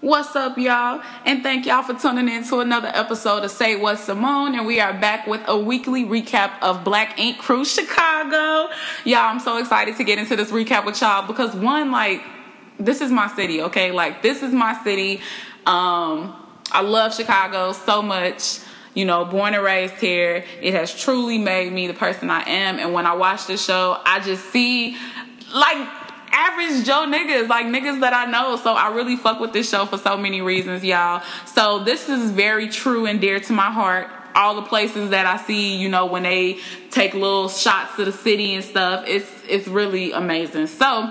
What's up, y'all? And thank y'all for tuning in to another episode of Say What Simone. And we are back with a weekly recap of Black Ink Crew Chicago. Y'all, I'm so excited to get into this recap with y'all because one, like, this is my city, okay? Like, this is my city. Um, I love Chicago so much you know, born and raised here. It has truly made me the person I am. And when I watch the show, I just see like average Joe niggas, like niggas that I know. So I really fuck with this show for so many reasons, y'all. So this is very true and dear to my heart. All the places that I see, you know, when they take little shots to the city and stuff, it's it's really amazing. So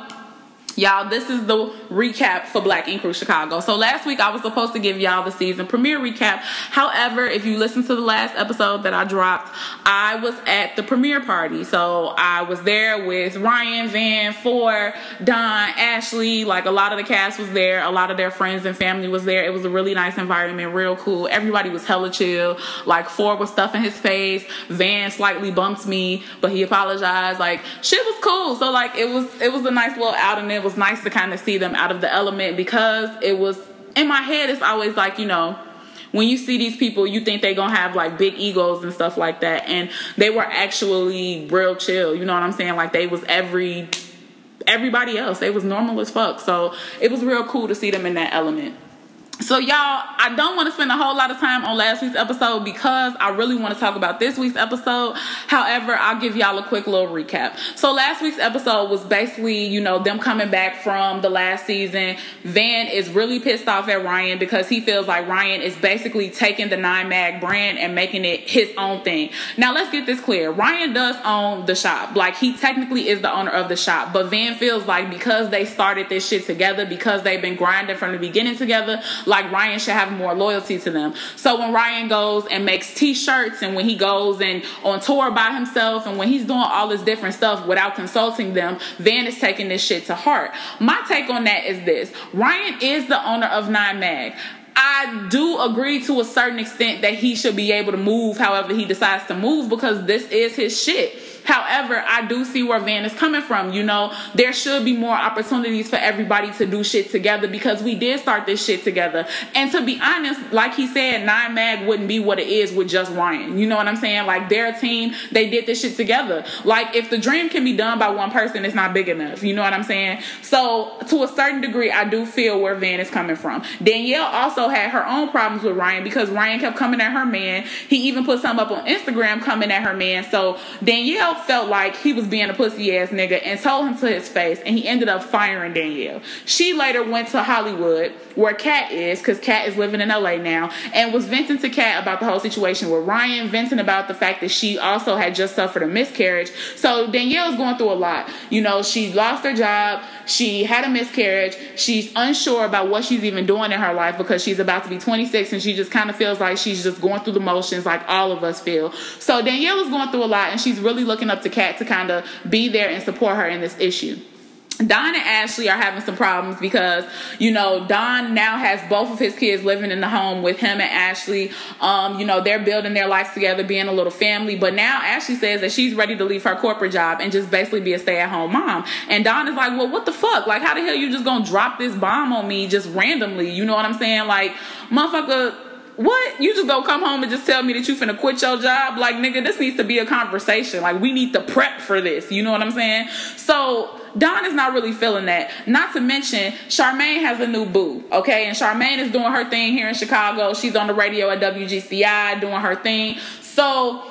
Y'all, this is the recap for Black Ink Crew Chicago. So last week I was supposed to give y'all the season premiere recap. However, if you listen to the last episode that I dropped, I was at the premiere party. So I was there with Ryan, Van, Phor, Don, Ashley. Like a lot of the cast was there. A lot of their friends and family was there. It was a really nice environment, real cool. Everybody was hella chill. Like Phor was stuffing his face. Van slightly bumped me, but he apologized. Like shit was cool. So like it was it was a nice little outing. It was nice to kind of see them out of the element because it was in my head. It's always like you know when you see these people, you think they're gonna have like big egos and stuff like that, and they were actually real chill. You know what I'm saying? Like they was every everybody else. They was normal as fuck. So it was real cool to see them in that element. So y'all, I don't want to spend a whole lot of time on last week's episode because I really want to talk about this week's episode. However, I'll give y'all a quick little recap. So last week's episode was basically, you know, them coming back from the last season. Van is really pissed off at Ryan because he feels like Ryan is basically taking the Nine Mag brand and making it his own thing. Now let's get this clear. Ryan does own the shop. Like he technically is the owner of the shop, but Van feels like because they started this shit together, because they've been grinding from the beginning together, like Ryan should have more loyalty to them. So when Ryan goes and makes t-shirts and when he goes and on tour by himself and when he's doing all this different stuff without consulting them, Van is taking this shit to heart. My take on that is this. Ryan is the owner of Nine Mag. I do agree to a certain extent that he should be able to move however he decides to move because this is his shit. However, I do see where Van is coming from. You know, there should be more opportunities for everybody to do shit together because we did start this shit together. And to be honest, like he said, Nine Mag wouldn't be what it is with just Ryan. You know what I'm saying? Like their team, they did this shit together. Like if the dream can be done by one person, it's not big enough. You know what I'm saying? So to a certain degree, I do feel where Van is coming from. Danielle also had her own problems with Ryan because Ryan kept coming at her man. He even put some up on Instagram coming at her man. So Danielle felt like he was being a pussy ass nigga and told him to his face, and he ended up firing Danielle. She later went to Hollywood, where Kat is, because Kat is living in LA now, and was venting to Kat about the whole situation with Ryan, venting about the fact that she also had just suffered a miscarriage. So Danielle's going through a lot. You know, she lost her job, she had a miscarriage, she's unsure about what she's even doing in her life because she's about to be 26 and she just kind of feels like she's just going through the motions like all of us feel. So Danielle is going through a lot and she's really looking up to Kat to kind of be there and support her in this issue. Don and Ashley are having some problems because, you know, Don now has both of his kids living in the home with him and Ashley. Um, you know, they're building their lives together, being a little family. But now Ashley says that she's ready to leave her corporate job and just basically be a stay at home mom. And Don is like, well, what the fuck? Like, how the hell you just gonna drop this bomb on me just randomly? You know what I'm saying? Like, motherfucker, what? You just gonna come home and just tell me that you finna quit your job? Like, nigga, this needs to be a conversation. Like, we need to prep for this. You know what I'm saying? So, Don is not really feeling that. Not to mention, Charmaine has a new boo, okay? And Charmaine is doing her thing here in Chicago. She's on the radio at WGCI doing her thing. So,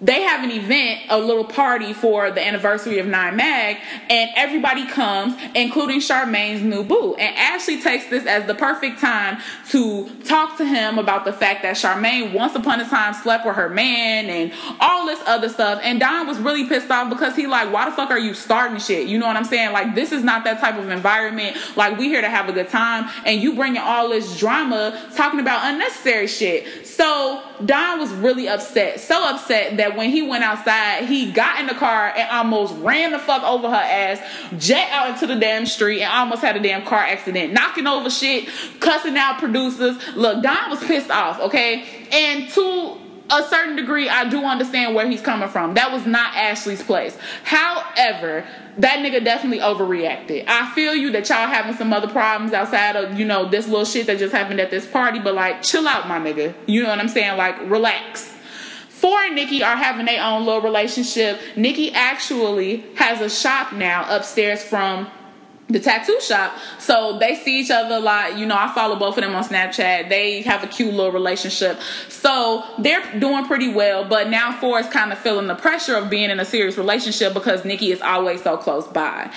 they have an event, a little party for the anniversary of Nine Mag, and everybody comes, including Charmaine's new boo. And Ashley takes this as the perfect time to talk to him about the fact that Charmaine once upon a time slept with her man and all this other stuff. And Don was really pissed off because he like, why the fuck are you starting shit? You know what I'm saying? Like this is not that type of environment. Like we here to have a good time, and you bringing all this drama, talking about unnecessary shit. So Don was really upset, so upset that when he went outside, he got in the car and almost ran the fuck over her ass, jet out into the damn street, and almost had a damn car accident, knocking over shit, cussing out producers. Look, Don was pissed off, okay? And to a certain degree, I do understand where he's coming from. That was not Ashley's place. However, that nigga definitely overreacted. I feel you that y'all having some other problems outside of, you know, this little shit that just happened at this party, but like, chill out, my nigga. You know what I'm saying? Like, relax. Phor and Nikki are having their own little relationship. Nikki actually has a shop now upstairs from the tattoo shop. So they see each other a lot. You know, I follow both of them on Snapchat. They have a cute little relationship. So they're doing pretty well. But now Phor is kind of feeling the pressure of being in a serious relationship because Nikki is always so close by.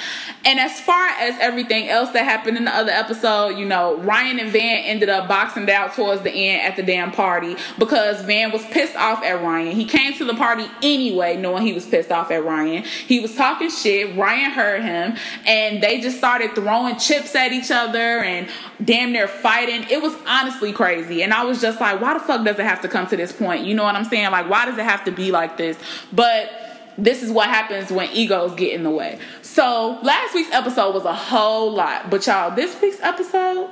And as far as everything else that happened in the other episode, you know, Ryan and Van ended up boxing out towards the end at the damn party because Van was pissed off at Ryan. He came to the party anyway, knowing he was pissed off at Ryan. He was talking shit. Ryan heard him, and they just started throwing chips at each other and damn near fighting. It was honestly crazy. And I was just like, why the fuck does it have to come to this point? You know what I'm saying? Like, why does it have to be like this? But this is what happens when egos get in the way. So last week's episode was a whole lot. But y'all, this week's episode,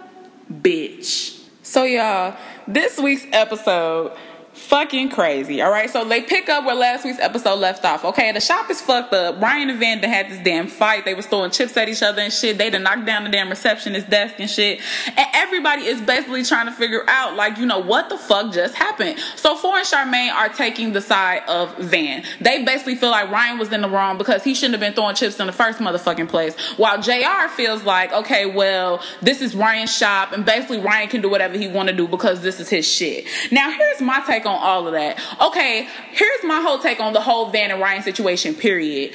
bitch. So y'all, this week's episode fucking crazy. All right, so they pick up where last week's episode left off. Okay, the shop is fucked up. Ryan and Vanda had this damn fight. They was throwing chips at each other and shit. They done knocked down the damn receptionist desk and shit. And everybody is basically trying to figure out, like, you know, what the fuck just happened. So Phor and Charmaine are taking the side of Van. They basically feel like Ryan was in the wrong because he shouldn't have been throwing chips in the first motherfucking place. While JR feels like, okay, well, this is Ryan's shop and basically Ryan can do whatever he want to do because this is his shit. Now, here's my take on all of that. Okay, here's my whole take on the whole Van and Ryan situation, period.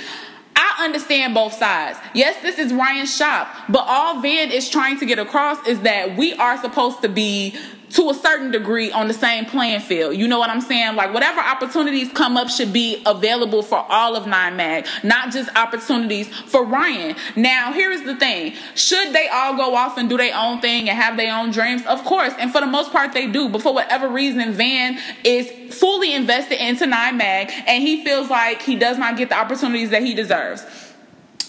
I understand both sides. Yes, this is Ryan's shop, but all Van is trying to get across is that we are supposed to be to a certain degree on the same playing field. You know what I'm saying? Like whatever opportunities come up should be available for all of Nine Mag, not just opportunities for Ryan. Now, here is the thing. Should they all go off and do their own thing and have their own dreams? Of course. And for the most part they do. But for whatever reason, Van is fully invested into Nine Mag and he feels like he does not get the opportunities that he deserves.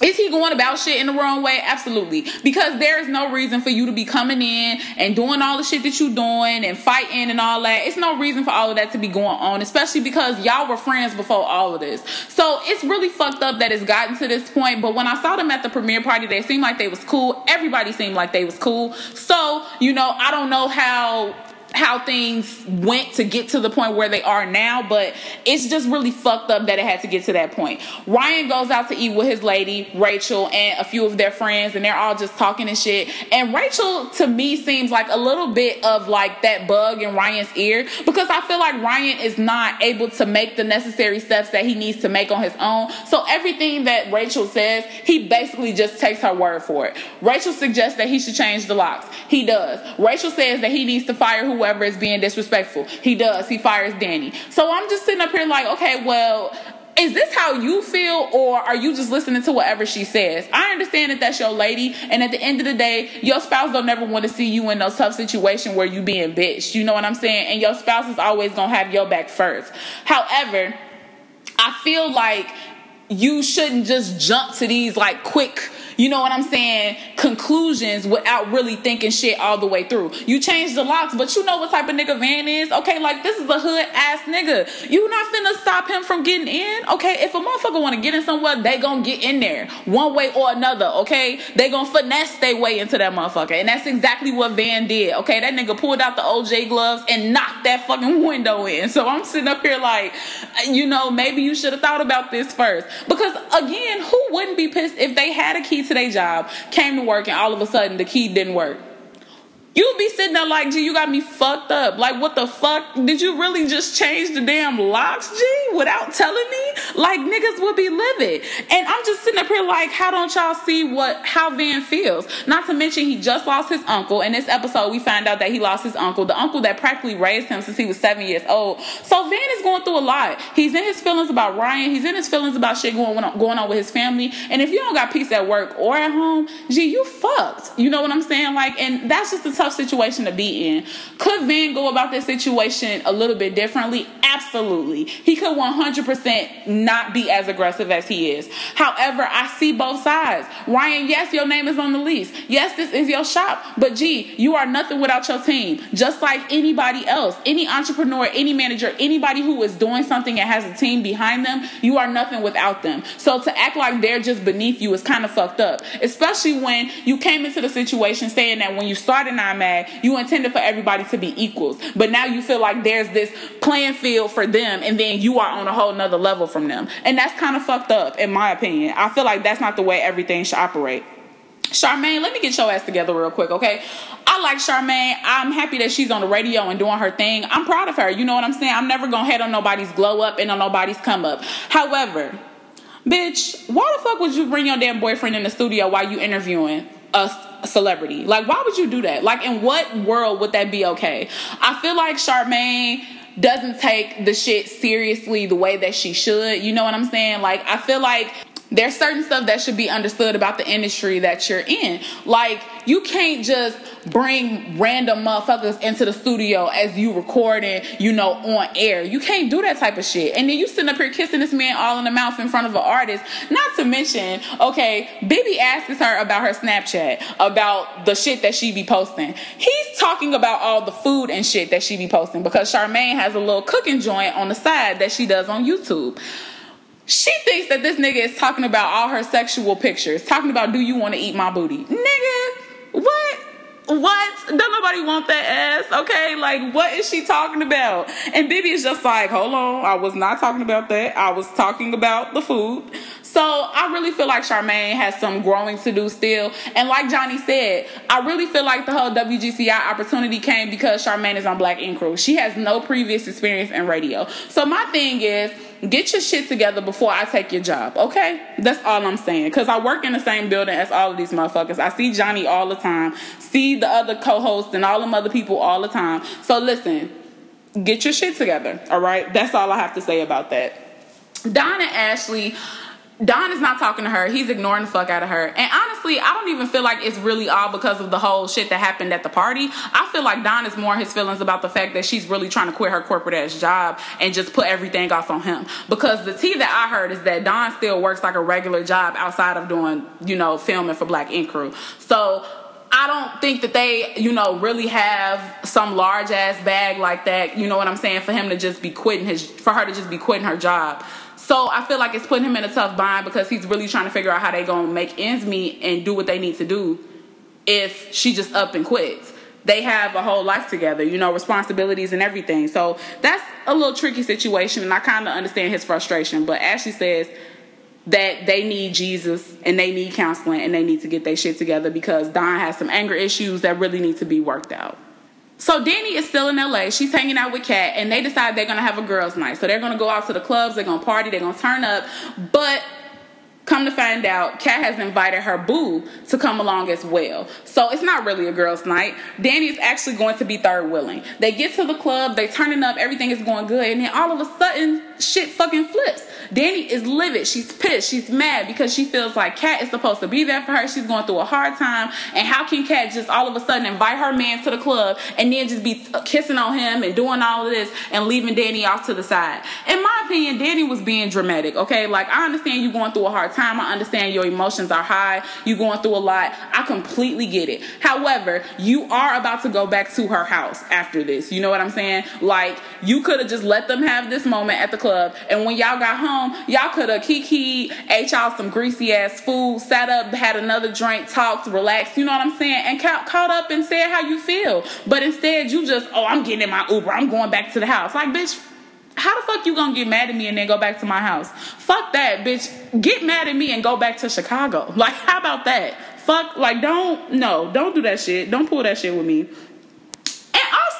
Is he going about shit in the wrong way? Absolutely. Because there is no reason for you to be coming in and doing all the shit that you're doing and fighting and all that. It's no reason for all of that to be going on, especially because y'all were friends before all of this. So it's really fucked up that it's gotten to this point. But when I saw them at the premiere party, they seemed like they was cool. Everybody seemed like they was cool. So, you know, I don't know how how things went to get to the point where they are now, but it's just really fucked up that it had to get to that point. Ryan goes out to eat with his lady, Rachel, and a few of their friends, and they're all just talking and shit. And Rachel, to me, seems like a little bit of like that bug in Ryan's ear because I feel like Ryan is not able to make the necessary steps that he needs to make on his own. So everything that Rachel says, he basically just takes her word for it. Rachel suggests that he should change the locks. He does. Rachel says that he needs to fire whoever whoever is being disrespectful. He does. He fires Danny. So I'm just sitting up here like, okay, well, is this how you feel or are you just listening to whatever she says i understand that that's your lady and at the end of the day your spouse don't never want to see you in no tough situation where you being bitched you know what i'm saying and your spouse is always gonna have your back first however i feel like you shouldn't just jump to these like quick you know what I'm saying, conclusions without really thinking shit all the way through. You change the locks, but you know what type of nigga Van is? Okay, like this is a hood ass nigga. You not finna stop him from getting in? Okay, if a motherfucker wanna get in somewhere, they gonna get in there one way or another, okay? They gonna finesse their way into that motherfucker. And that's exactly what Van did, okay? That nigga pulled out the OJ gloves and knocked that fucking window in. So I'm sitting up here like, you know, maybe you should have thought about this first. Because again, who wouldn't be pissed if they had a key to their job, came to work, and all of a sudden the key didn't work. You'd be sitting there like, G, you got me fucked up. Like, what the fuck? Did you really just change the damn locks, G, without telling me? Like, niggas would be livid. And I'm just sitting up here like, how don't y'all see what, how Van feels? Not to mention, he just lost his uncle. In this episode, we find out that he lost his uncle, the uncle that practically raised him since he was seven years old. So Van is going through a lot. He's in his feelings about Ryan. He's in his feelings about shit going on, going on with his family. And if you don't got peace at work or at home, G, you fucked. You know what I'm saying? Like, and that's just the tough situation to be in. Could Van go about this situation a little bit differently? Absolutely. He could 100% not be as aggressive as he is. However, I see both sides. Ryan, yes, your name is on the lease. Yes, this is your shop. But gee, you are nothing without your team. Just like anybody else, any entrepreneur, any manager, anybody who is doing something and has a team behind them, you are nothing without them. So to act like they're just beneath you is kind of fucked up. Especially when you came into the situation saying that when you started Nine Mag, you intended for everybody to be equals. But now you feel like there's this playing field for them and then you are on a whole nother level from them. And that's kind of fucked up, in my opinion. I feel like that's not the way everything should operate. Charmaine, let me get your ass together real quick, okay? I like Charmaine. I'm happy that she's on the radio and doing her thing. I'm proud of her. You know what I'm saying? I'm never gonna head on nobody's glow up and on nobody's come up. However, bitch, why the fuck would you bring your damn boyfriend in the studio while you interviewing a celebrity? Like, why would you do that? Like, in what world would that be okay? I feel like Charmaine doesn't take the shit seriously the way that she should. You know what I'm saying? Like, I feel like there's certain stuff that should be understood about the industry that you're in. Like, you can't just bring random motherfuckers into the studio as you recording, you know, on air. You can't do that type of shit. And then you sitting up here kissing this man all in the mouth in front of an artist. Not to mention, okay, Bibby asks her about her Snapchat, about the shit that she be posting. He's talking about all the food and shit that she be posting because Charmaine has a little cooking joint on the side that she does on YouTube. She thinks that this nigga is talking about all her sexual pictures, talking about do you want to eat my booty? Nigga, what? What? Don't nobody want that ass, okay? Like, what is she talking about? And Bibi is just like, hold on, I was not talking about that. I was talking about the food. So I really feel like Charmaine has some growing to do still. And like Johnny said, I really feel like the whole WGCI opportunity came because Charmaine is on Black Ink Crew. She has no previous experience in radio. So my thing is, get your shit together before I take your job, okay? That's all I'm saying. Because I work in the same building as all of these motherfuckers. I see Johnny all the time, see the other co hosts and all them other people all the time. So listen, get your shit together, all right? That's all I have to say about that. Don and Ashley Don is not talking to her. He's ignoring the fuck out of her. And honestly, I don't even feel like it's really all because of the whole shit that happened at the party. I feel like Don is more his feelings about the fact that she's really trying to quit her corporate ass job and just put everything off on him. Because the tea that I heard is that Don still works like a regular job outside of doing, you know, filming for Black Ink Crew. So I don't think that they, you know, really have some large ass bag like that, you know what I'm saying, for him to just be quitting his, for her to just be quitting her job. So I feel like it's putting him in a tough bind because he's really trying to figure out how they gonna make ends meet and do what they need to do if she just up and quits. They have a whole life together, you know, responsibilities and everything. So that's a little tricky situation, and I kind of understand his frustration. But Ashley says that they need Jesus and they need counseling and they need to get their shit together because Don has some anger issues that really need to be worked out. So Danny is still in LA. She's hanging out with Kat, and they decide they're gonna have a girls' night. So they're gonna go out to the clubs, they're gonna party, they're gonna turn up. But come to find out, Kat has invited her boo to come along as well. So it's not really a girls' night. Danny is actually going to be third willing. They get to the club, they turning up, everything is going good, and then all of a sudden, shit fucking flips. Danny is livid. She's pissed. She's mad because she feels like Kat is supposed to be there for her. She's going through a hard time. And how can Kat just all of a sudden invite her man to the club and then just be kissing on him and doing all of this and leaving Danny off to the side? In my opinion, Danny was being dramatic, okay? Like, I understand you going through a hard time. I understand your emotions are high. You going through a lot. I completely get it. However, you are about to go back to her house after this. You know what I'm saying? Like, you could have just let them have this moment at the club. And when y'all got home, y'all could have kiki, ate y'all some greasy ass food, sat up, had another drink, talked, relaxed, you know what I'm saying, and ca- caught up and said how you feel. But instead, you just, oh, I'm getting in my Uber, I'm going back to the house. Like, bitch, how the fuck you gonna get mad at me and then go back to my house? Fuck that, bitch. Get mad at me and go back to Chicago. Like, how about that? Fuck, like, don't, no, don't do that shit. Don't pull that shit with me.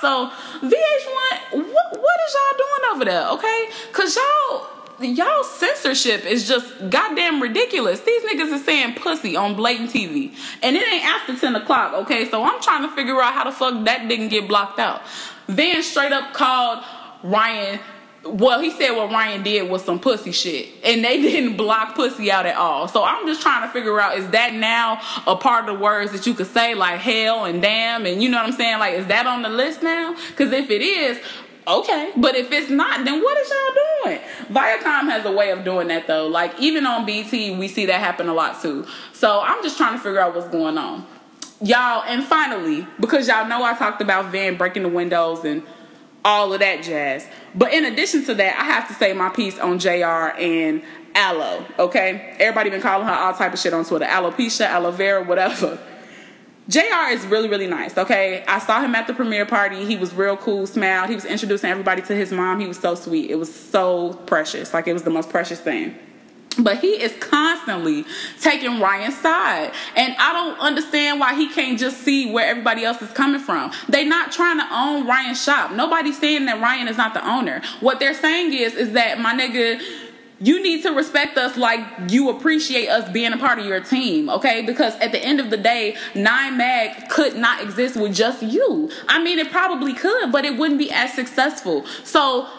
Also, VH1, what, what is y'all doing over there, okay? Cause y'all, y'all censorship is just goddamn ridiculous. These niggas is saying pussy on blatant TV. And it ain't after 10 o'clock, okay? So I'm trying to figure out how the fuck that didn't get blocked out. Van straight up called Ryan. Well, he said what Ryan did was some pussy shit. And they didn't block pussy out at all. So I'm just trying to figure out is that now a part of the words that you could say, like hell and damn, and you know what I'm saying? Like, is that on the list now? Because if it is, Okay, but if it's not, then what is y'all doing? Viacom has a way of doing that though. Like even on BT, we see that happen a lot too. So I'm just trying to figure out what's going on, y'all. And finally, because y'all know I talked about Van breaking the windows and all of that jazz. But in addition to that, I have to say my piece on JR and Aloe. Okay, everybody been calling her all type of shit on Twitter, alopecia, aloe vera, whatever. JR is really, really nice, okay? I saw him at the premiere party. He was real cool, smiled. He was introducing everybody to his mom. He was so sweet. It was so precious. Like, it was the most precious thing. But he is constantly taking Ryan's side. And I don't understand why he can't just see where everybody else is coming from. They're not trying to own Ryan's shop. Nobody's saying that Ryan is not the owner. What they're saying is, is that my nigga you need to respect us like you appreciate us being a part of your team, okay? Because at the end of the day, Nine Mag could not exist with just you. I mean, it probably could, but it wouldn't be as successful. So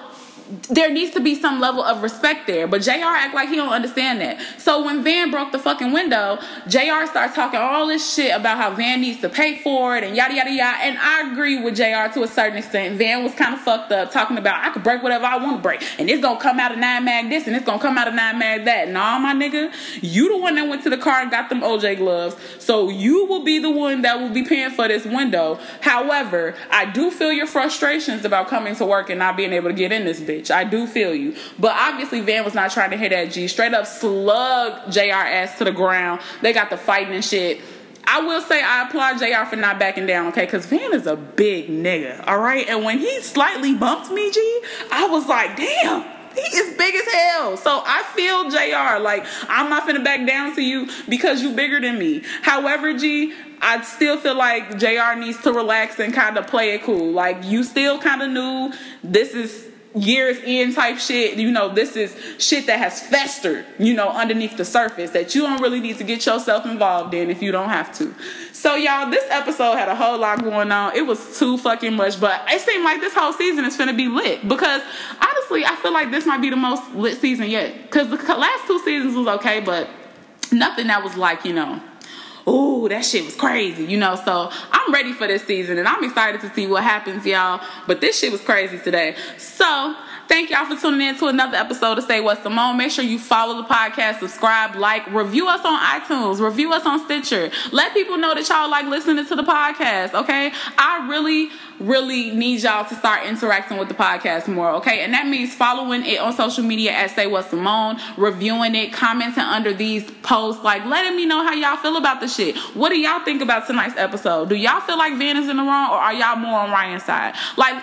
there needs to be some level of respect there. But JR act like he don't understand that. So when Van broke the fucking window, JR starts talking all this shit about how Van needs to pay for it and yada yada yada. And I agree with JR to a certain extent. Van was kind of fucked up talking about I could break whatever I want to break. And it's gonna come out of nine mag this and it's gonna come out of nine mag that. Nah, my nigga, you the one that went to the car and got them OJ gloves. So you will be the one that will be paying for this window. However, I do feel your frustrations about coming to work and not being able to get in this bitch bitch. I do feel you. But obviously, Van was not trying to hit that G. Straight up slug JR ass to the ground. They got the fighting and shit. I will say I applaud JR for not backing down, okay? Because Van is a big nigga, all right? And when he slightly bumped me, G, I was like, damn, he is big as hell. So I feel JR. Like, I'm not finna back down to you because you bigger than me. However, G, I still feel like JR needs to relax and kind of play it cool. Like, you still kind of knew this is years in type shit. You know, this is shit that has festered, you know, underneath the surface that you don't really need to get yourself involved in if you don't have to. So, y'all, this episode had a whole lot going on. It was too fucking much, but it seemed like this whole season is gonna be lit because honestly, I feel like this might be the most lit season yet. Because the last two seasons was okay, but nothing that was like, you know, oh, that shit was crazy, you know. So I'm ready for this season and I'm excited to see what happens, y'all. But this shit was crazy today. So Thank y'all for tuning in to another episode of Say What's the Simone. Make sure you follow the podcast, subscribe, like, review us on iTunes, review us on Stitcher. Let people know that y'all like listening to the podcast, okay? I really, really need y'all to start interacting with the podcast more, okay? And that means following it on social media at Say What Simone, reviewing it, commenting under these posts, like letting me know how y'all feel about the shit. What do y'all think about tonight's episode? Do y'all feel like Van is in the wrong or are y'all more on Ryan's side? Like,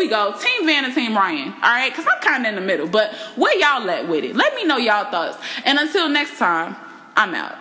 we go. Team Van and Team Ryan. All right, because I'm kind of in the middle. But where y'all at with it? Let me know y'all thoughts. And until next time, I'm out.